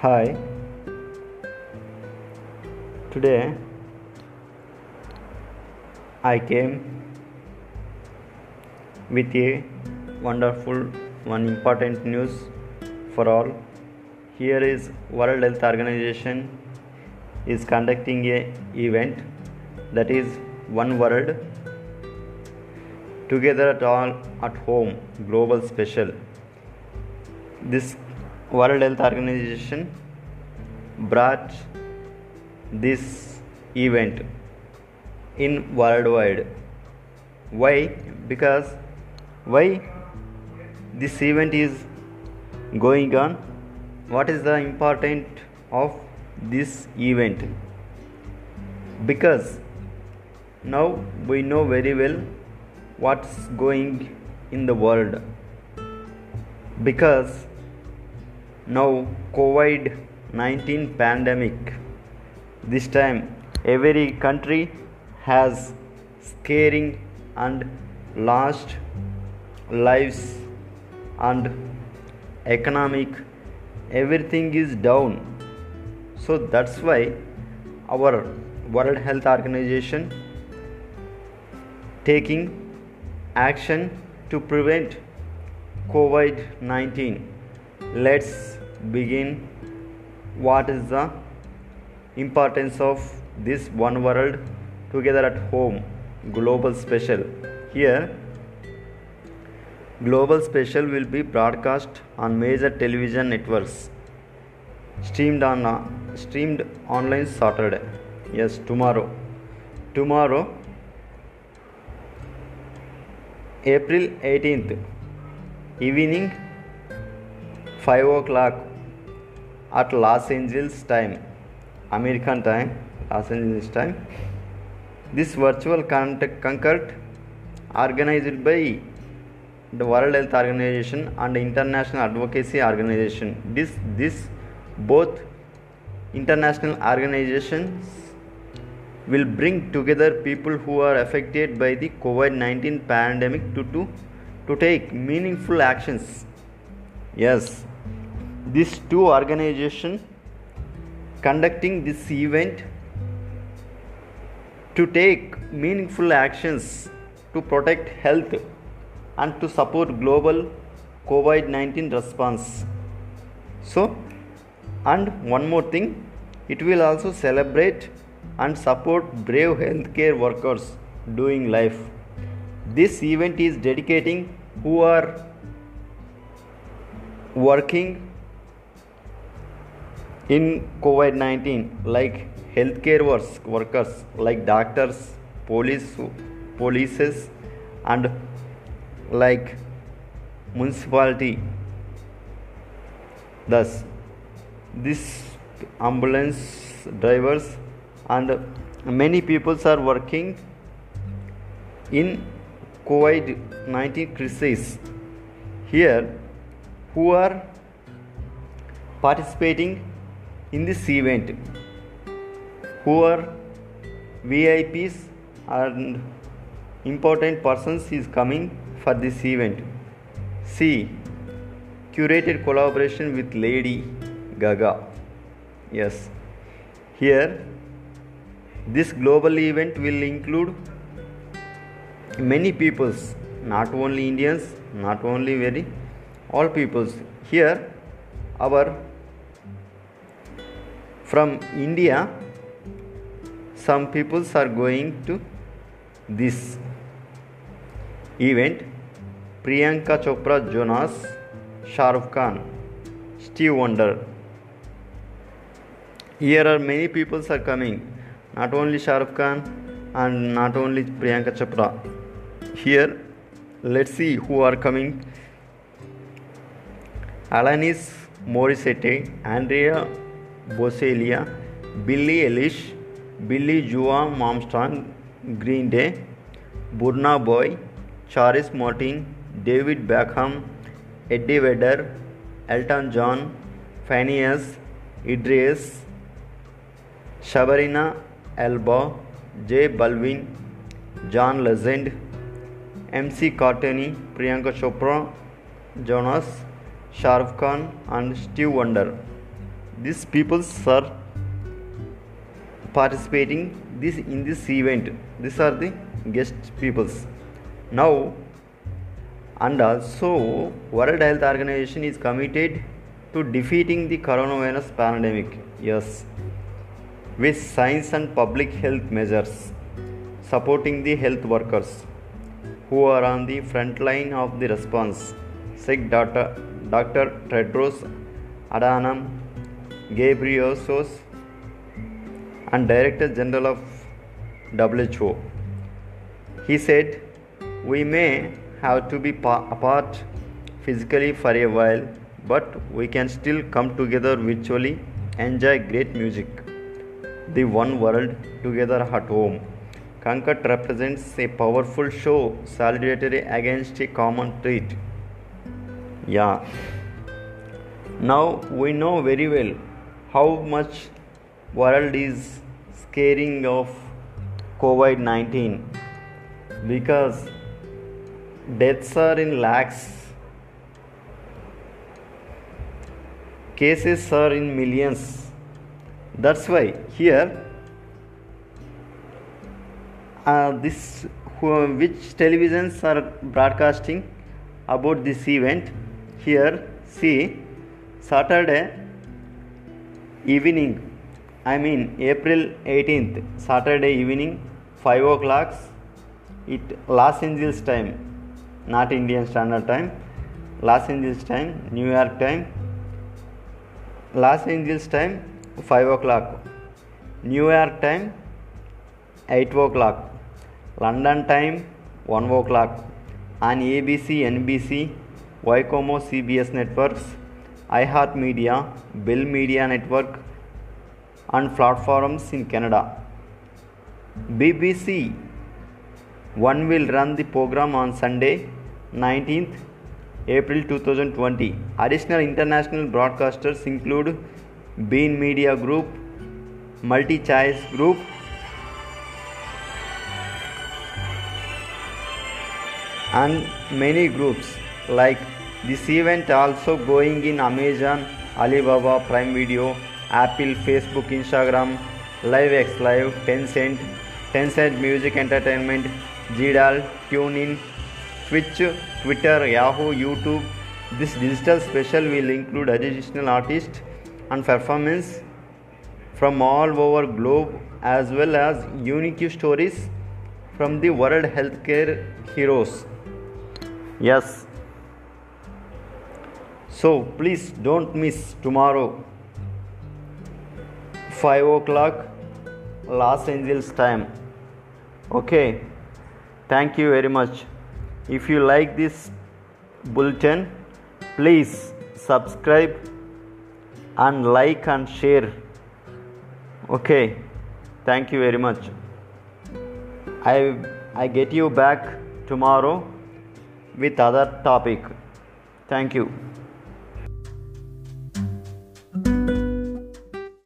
Hi. Today I came with a wonderful one important news for all. Here is World Health Organization is conducting a event that is one world together at all at home global special this world health organization brought this event in worldwide. Why? Because why this event is going on? What is the important of this event? Because now we know very well what's going in the world. Because now covid 19 pandemic this time every country has scaring and lost lives and economic everything is down so that's why our world health organization taking action to prevent COVID 19. Let's begin. What is the importance of this one world together at home global special? Here, global special will be broadcast on major television networks, streamed on uh, streamed online Saturday. Yes, tomorrow. Tomorrow, April 18th, evening 5 o'clock at Los Angeles time, American time, Los Angeles time. This virtual concert organized by the World Health Organization and International Advocacy Organization. This this both international organizations will bring together people who are affected by the COVID 19 pandemic to, to, to take meaningful actions. Yes, these two organizations conducting this event to take meaningful actions to protect health and to support global COVID 19 response. So, and one more thing, it will also celebrate and support brave healthcare workers doing life. This event is dedicating who are working in COVID 19, like healthcare workers, like doctors, police, polices, and like municipality. Thus, this ambulance drivers and many peoples are working in covid-19 crisis here who are participating in this event who are vips and important persons is coming for this event. See curated collaboration with lady gaga. Yes. Here this global event will include many peoples, not only Indians, not only very all peoples. Here, our from India, some peoples are going to this event. Priyanka Chopra Jonas, Shah Rukh Khan, Steve Wonder. Here are many peoples are coming not only Shah Rukh Khan and not only Priyanka Chopra. Here, let's see who are coming. Alanis Morissette, Andrea बोसेलिया Billie Eilish Billie Joe Armstrong Green Day Burna Boy Chris Martin David Beckham Eddie Vedder Elton John Finneas Idris Sabrina Elba J Balvin John Legend McCartney Priyanka Chopra Jonas Shahrukh Khan and Steve Wonder these people are participating this in this event. These are the guest peoples. Now and also world health organization is committed to defeating the coronavirus pandemic. Yes. With science and public health measures supporting the health workers who are on the front line of the response said dr dr tedros adhanom ghebreyesus and director general of who he said we may have to be pa- apart physically for a while, but we can still come together virtually, enjoy great music. The one world together at home. Concord represents a powerful show solidarity against a common threat. Yeah. Now we know very well how much world is scaring of COVID-19 because deaths are in lakhs. Cases are in millions. That's why here uh, this which televisions are broadcasting about this event? Here see saturday evening i mean april 18th saturday evening 5 o'clock it los angeles time not indian standard time los angeles time new york time Los Angeles time 5 o'clock, New York time 8 o'clock, London time 1 o'clock on ABC, NBC, Viacom, CBS networks, iHeart Media, Bell Media Network, and platforms in Canada. BBC One will run the program on Sunday 19th April 2020. Additional international broadcasters include Bean Media Group, Multi Choice Group, and many groups like this event also going in Amazon, Alibaba, Prime Video, Apple, Facebook, Instagram, LiveXLive, Tencent, Tencent Music Entertainment, GDAL, TuneIn, Twitch, Twitter, Yahoo, YouTube. This digital special will include additional artists and performance from all over globe as well as unique stories from the world healthcare heroes. Yes. So please don't miss tomorrow 5 o'clock Los Angeles time. Okay. Thank you very much. If you like this bulletin, please subscribe and like and share. Okay. Thank you very much. I I get you back tomorrow with other topic. Thank you.